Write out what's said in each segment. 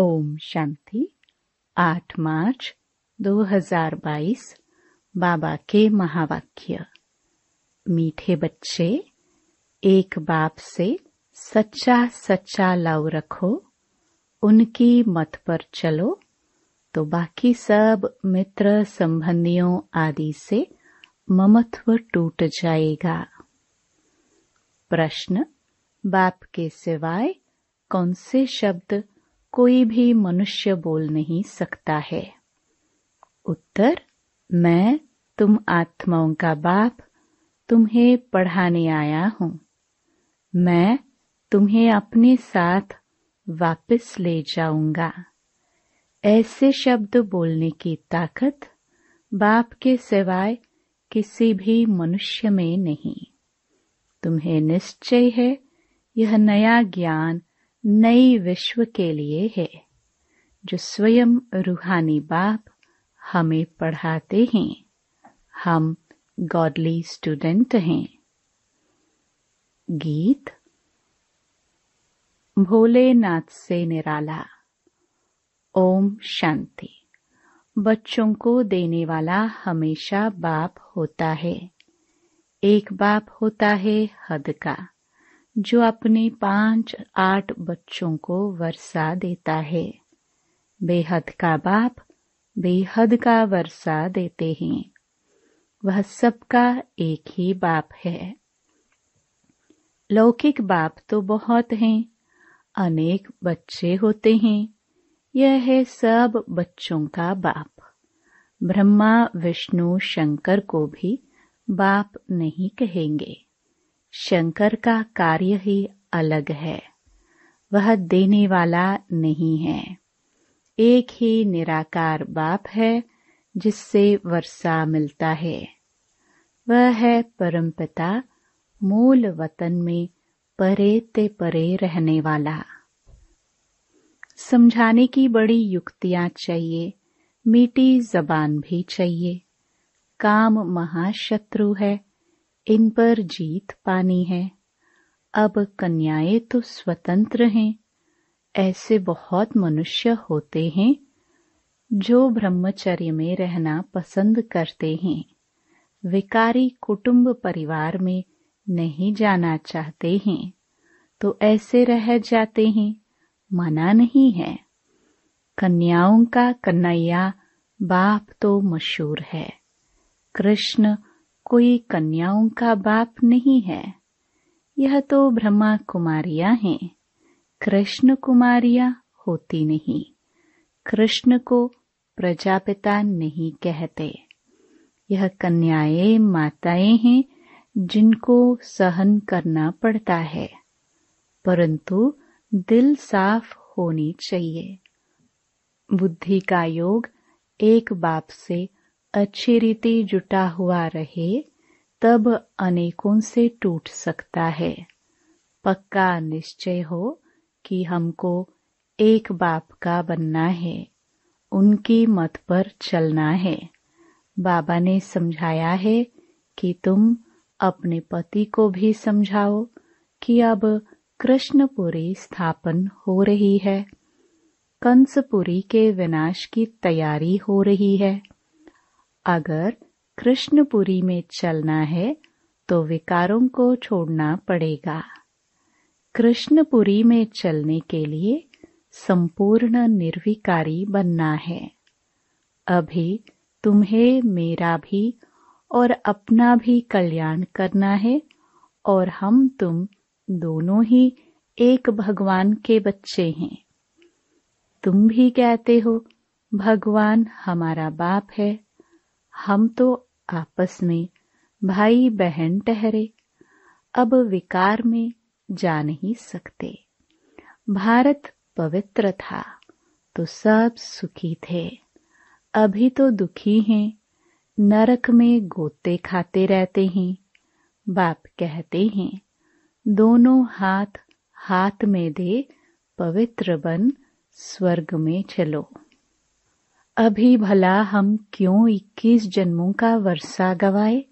ओम शांति 8 मार्च 2022 बाबा के महावाक्य। मीठे बच्चे, एक बाप से सच्चा सच्चा लव रखो, उनकी मत पर चलो तो बाकी सब मित्र संबंधियों आदि से ममत्व टूट जाएगा। प्रश्न, बाप के सिवाय कौन से शब्द कोई भी मनुष्य बोल नहीं सकता है। उत्तर, मैं तुम आत्माओं का बाप, तुम्हें पढ़ाने आया हूँ। मैं तुम्हें अपने साथ वापस ले जाऊँगा। ऐसे शब्द बोलने की ताकत बाप के सिवाय किसी भी मनुष्य में नहीं। तुम्हें निश्चय है, यह नया ज्ञान नई विश्व के लिए है, जो स्वयं रूहानी बाप हमें पढ़ाते हैं। हम गॉडली स्टूडेंट हैं। गीत। भोलेनाथ से निराला। ओम शांति। बच्चों को देने वाला हमेशा बाप होता है। एक बाप होता है हद का। जो अपने पाँच आठ बच्चों को वर्षा देता है। बेहद का बाप बेहद का वर्षा देते हैं। वह सबका एक ही बाप है। लौकिक बाप तो बहुत हैं, अनेक बच्चे होते हैं। यह है सब बच्चों का बाप। ब्रह्मा, विष्णु, शंकर को भी बाप नहीं कहेंगे। शंकर का कार्य ही अलग है। वह देने वाला नहीं है। एक ही निराकार बाप है जिससे वर्षा मिलता है। वह है परमपिता, मूल वतन में परे ते परे रहने वाला। समझाने की बड़ी युक्तियाँ चाहिए, मीठी जबान भी चाहिए। काम महाशत्रु है इन पर जीत पानी है। अब कन्याएँ तो स्वतंत्र हैं। ऐसे बहुत मनुष्य होते हैं, जो ब्रह्मचर्य में रहना पसंद करते हैं। विकारी कुटुंब परिवार में नहीं जाना चाहते हैं तो ऐसे रह जाते हैं, मना नहीं है। कन्याओं का कन्हैया बाप तो मशहूर है। कृष्ण कोई कन्याओं का बाप नहीं है। यह तो ब्रह्मा कुमारियाँ हैं। कृष्ण कुमारियाँ होती नहीं। कृष्ण को प्रजापिता नहीं कहते। यह कन्याएँ माताएँ हैं जिनको सहन करना पड़ता है। परंतु दिल साफ़ होनी चाहिए। बुद्धि का योग एक बाप से अच्छी रीति जुटा हुआ रहे, तब अनेकों से टूट सकता है। पक्का निश्चय हो कि हमको एक बाप का बनना है, उनकी मत पर चलना है। बाबा ने समझाया है कि तुम अपने पति को भी समझाओ कि अब कृष्णपुरी स्थापन हो रही है। कंसपुरी के विनाश की तैयारी हो रही है। अगर कृष्णपुरी में चलना है तो विकारों को छोड़ना पड़ेगा। कृष्णपुरी में चलने के लिए संपूर्ण निर्विकारी बनना है। अभी तुम्हें मेरा भी और अपना भी कल्याण करना है और हम तुम दोनों ही एक भगवान के बच्चे हैं। तुम भी कहते हो, भगवान हमारा बाप है। हम तो आपस में भाई बहन ठहरे। अब विकार में जा नहीं सकते। भारत पवित्र था तो सब सुखी थे। अभी तो दुखी हैं, नरक में गोते खाते रहते हैं, बाप कहते हैं, दोनों हाथ हाथ में दे, पवित्र बन, स्वर्ग में चलो। अभी भला हम क्यों इक्कीस जन्मों का वर्षा गवाए?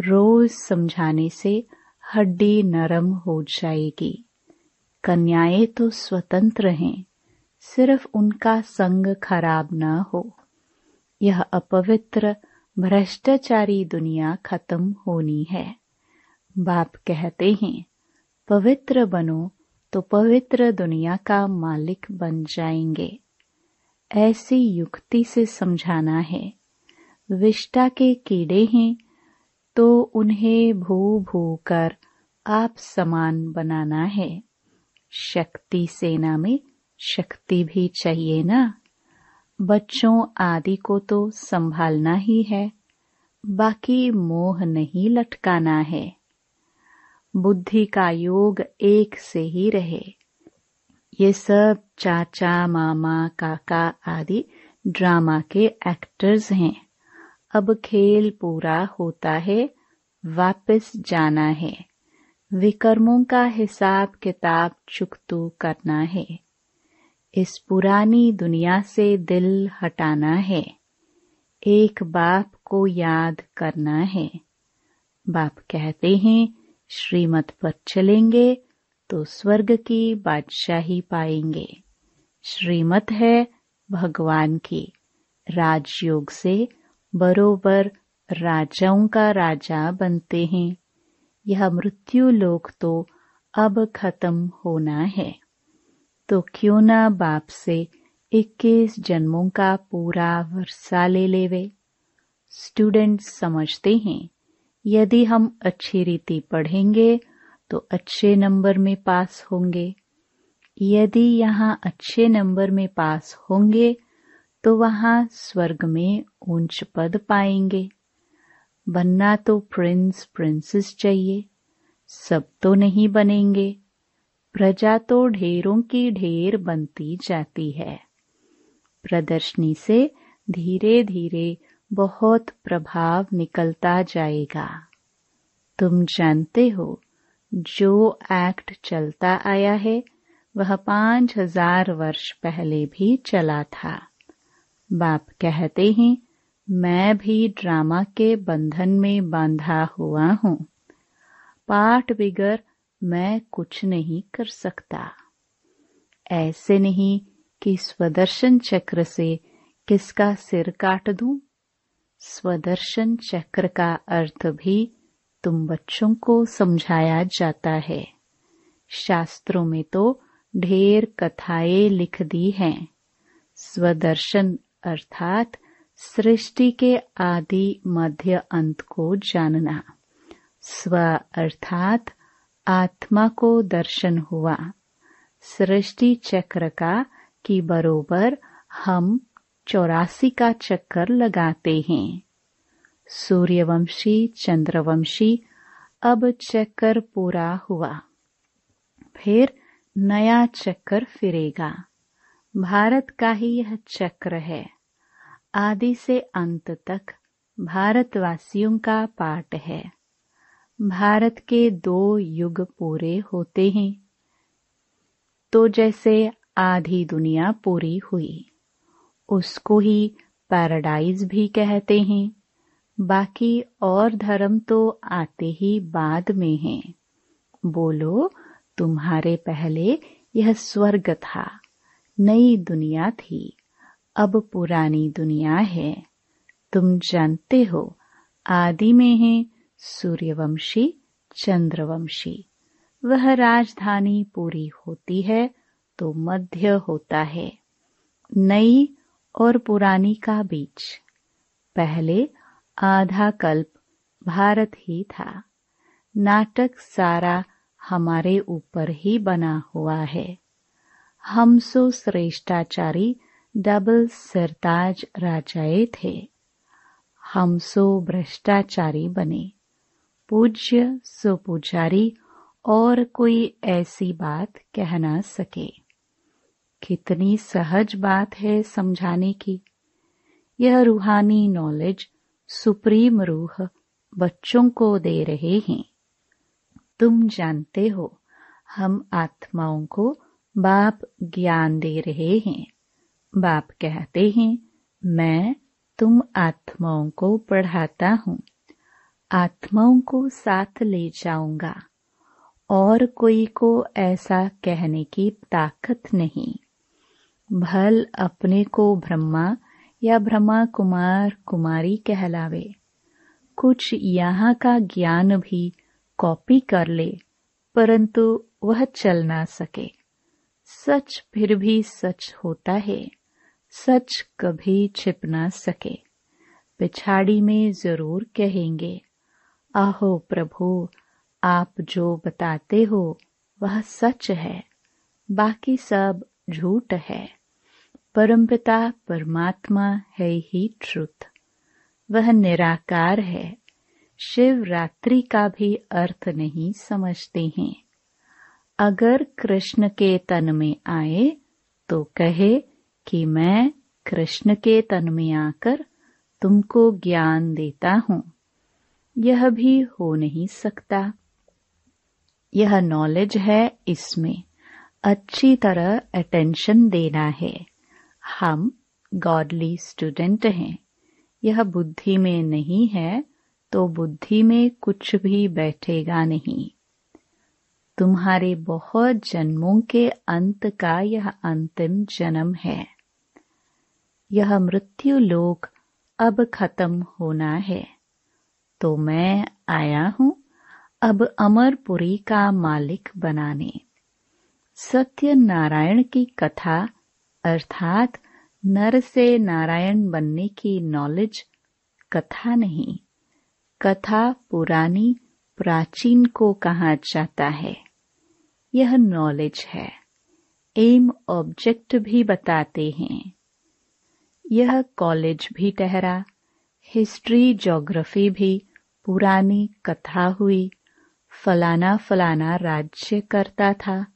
रोज समझाने से हड्डी नरम हो जाएगी। कन्याएँ तो स्वतंत्र हैं, सिर्फ़ उनका संग खराब न हो। यह अपवित्र, भ्रष्टाचारी दुनिया खत्म होनी है। बाप कहते हैं, पवित्र बनो तो पवित्र दुनिया का मालिक बन जाएँगे। ऐसी युक्ति से समझाना है। विष्टा के कीड़े हैं तो उन्हें भू भू कर आप समान बनाना है। शक्ति सेना में शक्ति भी चाहिए ना? बच्चों आदि को तो संभालना ही है, बाकी मोह नहीं लटकाना है। बुद्धि का योग एक से ही रहे। ये सब चाचा, मामा, काका आदि ड्रामा के एक्टर्स हैं। अब खेल पूरा होता है, वापस जाना है। विकर्मों का हिसाब किताब चुकतू करना है। इस पुरानी दुनिया से दिल हटाना है। एक बाप को याद करना है। बाप कहते हैं, श्रीमत पर चलेंगे तो स्वर्ग की बादशाही पाएँगे। श्रीमत है भगवान की। राजयोग से बरोबर राजाओं का राजा बनते हैं। यह मृत्यु लोक तो अब खत्म होना है। तो क्यों ना बाप से इक्कीस जन्मों का पूरा वर्षा ले लेवे। स्टूडेंट्स समझते हैं, यदि हम अच्छी रीति पढ़ेंगे तो अच्छे नंबर में पास होंगे। यदि यहाँ अच्छे नंबर में पास होंगे तो वहाँ स्वर्ग में ऊंच पद पाएँगे। बनना तो प्रिंस प्रिंसेस चाहिए, सब तो नहीं बनेंगे। प्रजा तो ढेरों की ढेर बनती जाती है। प्रदर्शनी से धीरे धीरे बहुत प्रभाव निकलता जाएगा। तुम जानते हो जो एक्ट चलता आया है, वह पाँच हज़ार वर्ष पहले भी चला था। बाप कहते हैं, मैं भी ड्रामा के बंधन में बांधा हुआ हूँ। पाठ बिगर मैं कुछ नहीं कर सकता। ऐसे नहीं कि स्वदर्शन चक्र से किसका सिर काट दूँ? स्वदर्शन चक्र का अर्थ भी तुम बच्चों को समझाया जाता है। शास्त्रों में तो ढेर कथाएँ लिख दी हैं। स्वदर्शन अर्थात सृष्टि के आदि मध्य अंत को जानना। स्व अर्थात आत्मा को दर्शन हुआ। सृष्टि चक्र का की बरोबर हम चौरासी का चक्कर लगाते हैं। सूर्यवंशी, चंद्रवंशी, अब चक्कर पूरा हुआ। फिर नया चक्कर फिरेगा। भारत का ही यह चक्र है। आदि से अंत तक भारतवासियों का पाठ है। भारत के दो युग पूरे होते हैं। तो जैसे आधी दुनिया पूरी हुई, उसको ही पैराडाइज भी कहते हैं। बाकी और धर्म तो आते ही बाद में हैं। बोलो, तुम्हारे पहले यह स्वर्ग था, नई दुनिया थी, अब पुरानी दुनिया है। तुम जानते हो, आदि में है सूर्यवंशी, चंद्रवंशी। वह राजधानी पूरी होती है तो मध्य होता है, नई और पुरानी का बीच। पहले आधा कल्प भारत ही था। नाटक सारा हमारे ऊपर ही बना हुआ है। हम सो श्रेष्ठाचारी डबल सरताज राजाए थे। हम सो भ्रष्टाचारी बने। पूज्य सो पुजारी और कोई ऐसी बात कह ना सके। कितनी सहज बात है समझाने की। यह रूहानी नॉलेज सुप्रीम रूह, बच्चों को दे रहे हैं। तुम जानते हो, हम आत्माओं को बाप ज्ञान दे रहे हैं। बाप कहते हैं, मैं तुम आत्माओं को पढ़ाता हूँ। आत्माओं को साथ ले जाऊँगा। और कोई को ऐसा कहने की ताकत नहीं। भल अपने को ब्रह्मा या ब्रह्मा कुमार कुमारी कहलावे। कुछ यहाँ का ज्ञान भी कॉपी कर ले, परंतु वह चल ना सके। सच फिर भी सच होता है, सच कभी छिप ना सके। पिछाड़ी में ज़रूर कहेंगे, आहो प्रभु, आप जो बताते हो, वह सच है, बाकी सब झूठ है। परमपिता परमात्मा है ही ट्रुथ वह निराकार है। शिवरात्रि का भी अर्थ नहीं समझते हैं। अगर कृष्ण के तन में आए तो कहे कि मैं कृष्ण के तन में आकर तुमको ज्ञान देता हूँ। यह भी हो नहीं सकता। यह नॉलेज है इसमें। अच्छी तरह अटेंशन देना है। हम गॉडली स्टूडेंट हैं। यह बुद्धि में नहीं है तो बुद्धि में कुछ भी बैठेगा नहीं। तुम्हारे बहुत जन्मों के अंत का यह अंतिम जन्म है। यह मृत्यु लोक अब खत्म होना है। तो मैं आया हूँ अब अमरपुरी का मालिक बनाने। सत्य नारायण की कथा अर्थात नर से नारायण बनने की नॉलेज कथा नहीं, कथा पुरानी प्राचीन को कहा जाता है। यह नॉलेज है। एम ऑब्जेक्ट भी बताते हैं। यह कॉलेज भी ठहरा हिस्ट्री ज्योग्राफी भी पुरानी कथा हुई, फलाना फलाना राज्य करता था।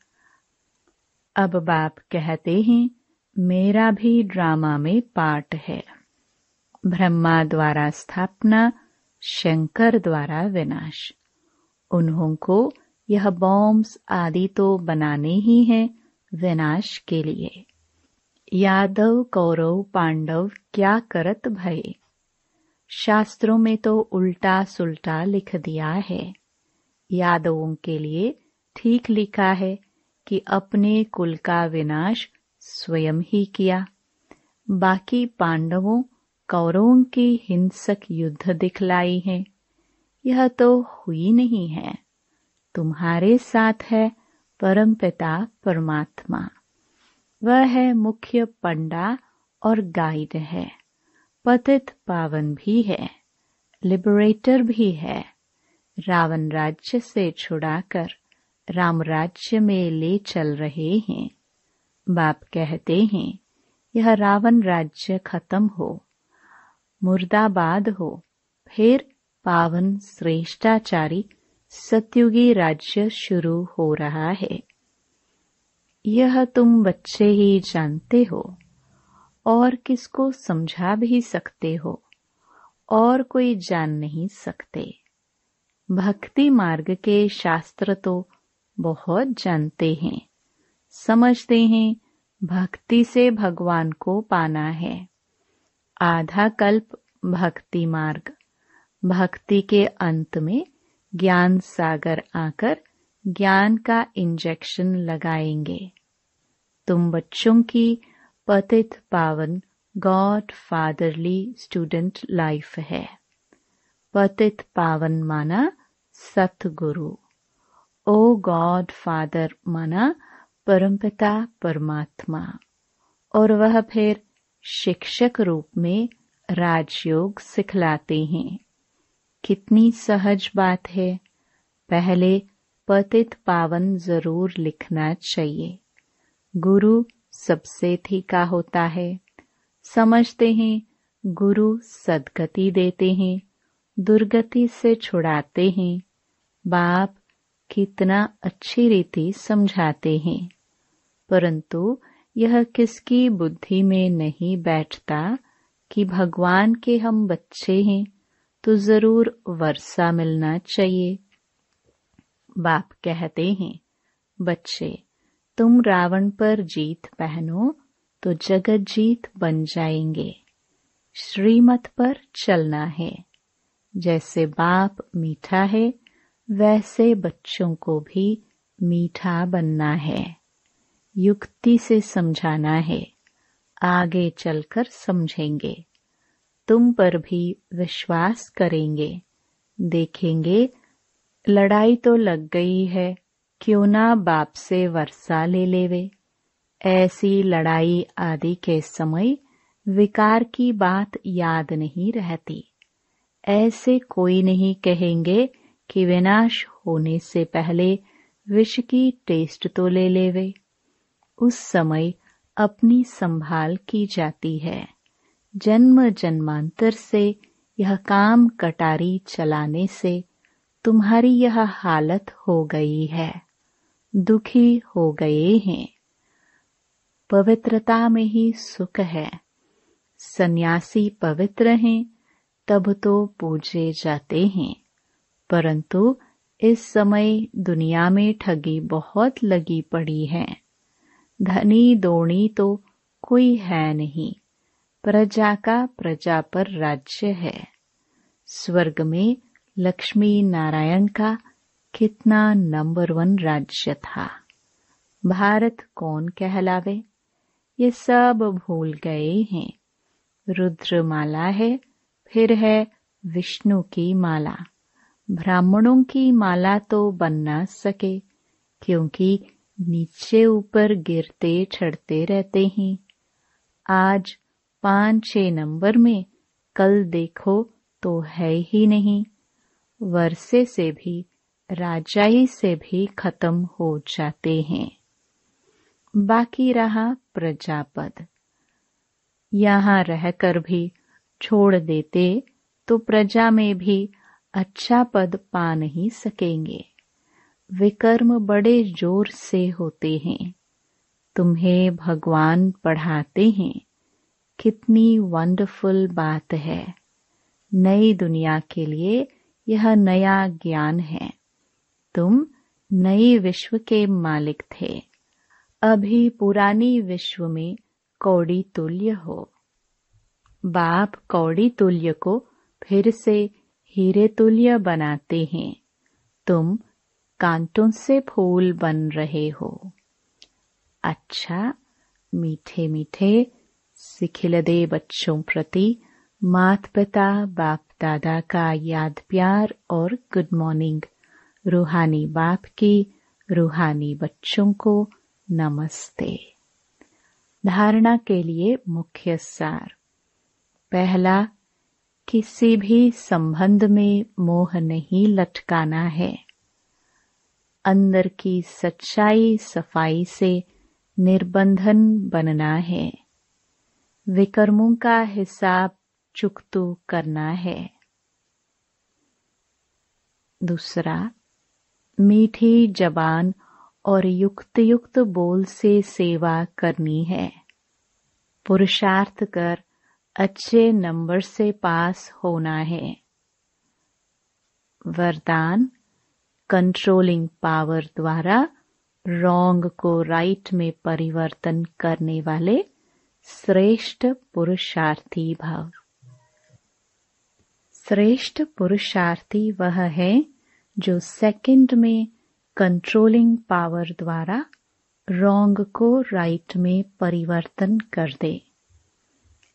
अब बाप कहते हैं मेरा भी ड्रामा में पार्ट है। ब्रह्मा द्वारा स्थापना, शंकर द्वारा विनाश। उन्हों को यह बॉम्ब्स आदि तो बनाने ही हैं विनाश के लिए। यादव, कौरव, पांडव क्या करत भय? शास्त्रों में तो उल्टा सुल्टा लिख दिया है। यादवों के लिए ठीक लिखा है कि अपने कुल का विनाश स्वयं ही किया। बाकी पांडवों कौरवों की हिंसक युद्ध दिखलाई है। यह तो हुई नहीं है। तुम्हारे साथ है परमपिता परमात्मा। वह है मुख्य पंडा और गाइड है। पतित पावन भी है। लिबरेटर भी है। रावण राज्य से छुड़ाकर राम राज्य में ले चल रहे हैं। बाप कहते हैं, यह रावण राज्य खत्म हो, मुर्दाबाद हो, फिर पावन श्रेष्ठाचारी सत्युगी राज्य शुरू हो रहा है। यह तुम बच्चे ही जानते हो, और किसको समझा भी सकते हो, और कोई जान नहीं सकते। भक्ति मार्ग के शास्त्र तो बहुत जानते हैं। समझते हैं, भक्ति से भगवान को पाना है। आधा कल्प भक्ति मार्ग। भक्ति के अंत में ज्ञान सागर आकर ज्ञान का इंजेक्शन लगाएँगे। तुम बच्चों की पतित पावन गॉड फादरली स्टूडेंट लाइफ है। पतित पावन माना सतगुरु। ओ गॉड फादर माना परमपिता परमात्मा। और वह फिर शिक्षक रूप में राजयोग सिखलाते हैं। कितनी सहज बात है। पहले पतित पावन ज़रूर लिखना चाहिए। गुरु सबसे थीका होता है। समझते हैं, गुरु सदगति देते हैं, दुर्गति से छुड़ाते हैं। बाप कितना अच्छी रीति समझाते हैं। परंतु यह किसकी बुद्धि में नहीं बैठता कि भगवान के हम बच्चे हैं तो ज़रूर वर्षा मिलना चाहिए। बाप कहते हैं, बच्चे, तुम रावण पर जीत पहनो तो जगत जीत बन जाएँगे। श्रीमत पर चलना है। जैसे बाप मीठा है, वैसे बच्चों को भी मीठा बनना है। युक्ति से समझाना है। आगे चलकर समझेंगे। तुम पर भी विश्वास करेंगे। देखेंगे, लड़ाई तो लग गई है, क्यों ना बाप से वर्षा ले लेवे। ऐसी लड़ाई आदि के समय विकार की बात याद नहीं रहती। ऐसे कोई नहीं कहेंगे कि विनाश होने से पहले विष की टेस्ट तो ले लेवे। उस समय अपनी संभाल की जाती है। जन्म जन्मांतर से यह काम कटारी चलाने से तुम्हारी यह हालत हो गई है। दुखी हो गए हैं। पवित्रता में ही सुख है। सन्यासी पवित्र हैं, तब तो पूजे जाते हैं। परंतु इस समय दुनिया में ठगी बहुत लगी पड़ी है। धनी दोणी तो कोई है नहीं। प्रजा का प्रजा पर राज्य है। स्वर्ग में लक्ष्मी नारायण का कितना नंबर वन राज्य था। भारत कौन कहलावे? ये सब भूल गए हैं। रुद्रमाला है, फिर है विष्णु की माला। ब्राह्मणों की माला तो बन न सके, क्योंकि नीचे ऊपर गिरते चढ़ते रहते हैं। आज पाँच छह नंबर में कल देखो तो है ही नहीं। वर्षे से भी, राजाई से भी खत्म हो जाते हैं। बाकी रहा प्रजापद। यहाँ रहकर भी छोड़ देते तो प्रजा में भी अच्छा पद पा नहीं सकेंगे। विकर्म बड़े ज़ोर से होते हैं। तुम्हें भगवान पढ़ाते हैं। कितनी वंडरफुल बात है। नई दुनिया के लिए यह नया ज्ञान है। तुम नई विश्व के मालिक थे। अभी पुरानी विश्व में कौड़ी तुल्य हो। बाप कौड़ी तुल्य को फिर से हीरे तुल्य बनाते हैं। तुम कांटों से फूल बन रहे हो। अच्छा मीठे मीठे, सिखिलदे बच्चों प्रति मात पिता बाप दादा का याद प्यार और गुड मॉर्निंग रूहानी बाप की रूहानी बच्चों को नमस्ते। धारणा के लिए मुख्य सार। पहला, किसी भी संबंध में मोह नहीं लटकाना है। अंदर की सच्चाई सफ़ाई से निर्बंधन बनना है। विकर्मों का हिसाब चुकतू करना है। दूसरा, मीठी जबान और युक्त युक्त बोल से सेवा करनी है। पुरुषार्थ कर अच्छे नंबर से पास होना है। वरदान कंट्रोलिंग पावर द्वारा रॉन्ग को राइट में परिवर्तन करने वाले श्रेष्ठ पुरुषार्थी भाव। श्रेष्ठ पुरुषार्थी वह है जो सेकंड में कंट्रोलिंग पावर द्वारा रॉन्ग को राइट में परिवर्तन कर दे।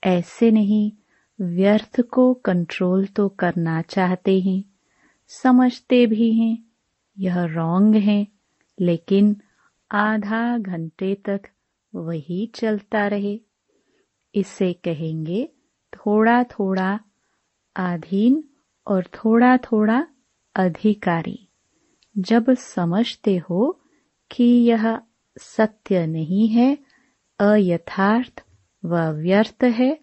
ऐसे नहीं, व्यर्थ को कंट्रोल तो करना चाहते हैं, समझते भी हैं यह रॉन्ग है, लेकिन आधा घंटे तक वही चलता रहे। इसे कहेंगे थोड़ा थोड़ा आधीन और थोड़ा थोड़ा अधिकारी। जब समझते हो कि यह सत्य नहीं है, अयथार्थ व व्यर्थ है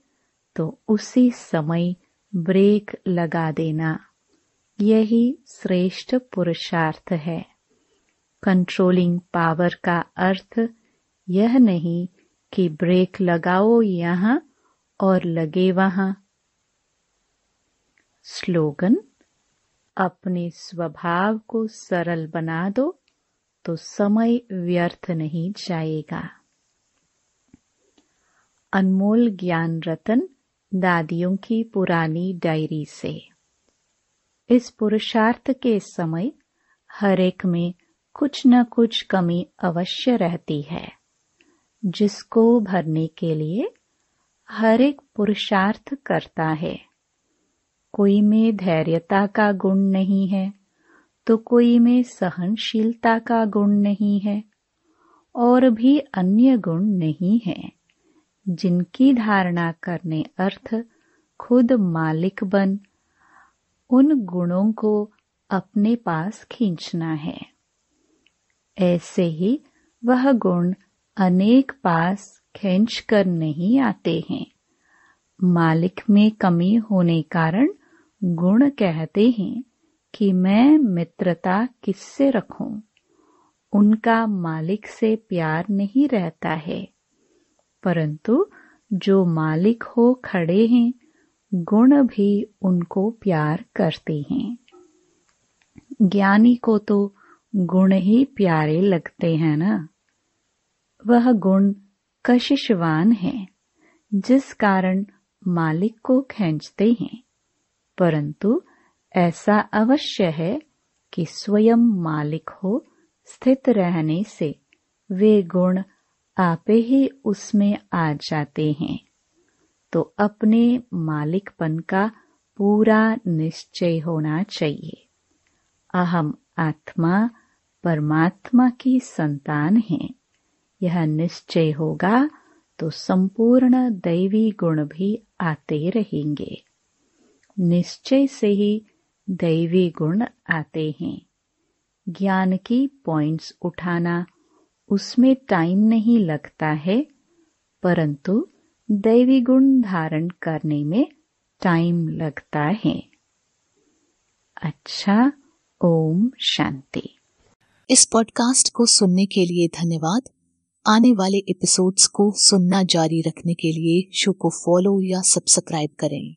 तो उसी समय ब्रेक लगा देना। यही श्रेष्ठ पुरुषार्थ है। कंट्रोलिंग पावर का अर्थ यह नहीं कि ब्रेक लगाओ यहाँ और लगे वहाँ। स्लोगन अपने स्वभाव को सरल बना दो तो समय व्यर्थ नहीं जाएगा। अनमोल ज्ञान रतन दादियों की पुरानी डायरी से। इस पुरुषार्थ के समय हर एक में कुछ न कुछ कमी अवश्य रहती है। जिसको भरने के लिए हर एक पुरुषार्थ करता है। कोई में धैर्यता का गुण नहीं है तो कोई में सहनशीलता का गुण नहीं है, और भी अन्य गुण नहीं है, जिनकी धारणा करने अर्थ खुद मालिक बन उन गुणों को अपने पास खींचना है। ऐसे ही वह गुण अनेक पास खींच कर नहीं आते हैं। मालिक में कमी होने कारण गुण कहते हैं कि मैं मित्रता किससे रखूँ? उनका मालिक से प्यार नहीं रहता है। परंतु जो मालिक हो खड़े हैं गुण भी उनको प्यार करते हैं। ज्ञानी को तो गुण ही प्यारे लगते हैं ना। वह गुण कशिशवान है, जिस कारण मालिक को खींचते हैं। परंतु ऐसा अवश्य है कि स्वयं मालिक हो स्थित रहने से वे गुण आपे ही उसमें आ जाते हैं। तो अपने मालिकपन का पूरा निश्चय होना चाहिए। अहम आत्मा परमात्मा की संतान है। यह निश्चय होगा तो संपूर्ण दैवी गुण भी आते रहेंगे। निश्चय से ही दैवी गुण आते हैं। ज्ञान की पॉइंट्स उठाना उसमें टाइम नहीं लगता है, परंतु दैवी गुण धारण करने में टाइम लगता है। अच्छा ओम शांति। इस पॉडकास्ट को सुनने के लिए धन्यवाद। आने वाले एपिसोड्स को सुनना जारी रखने के लिए शो को फॉलो या सब्सक्राइब करें।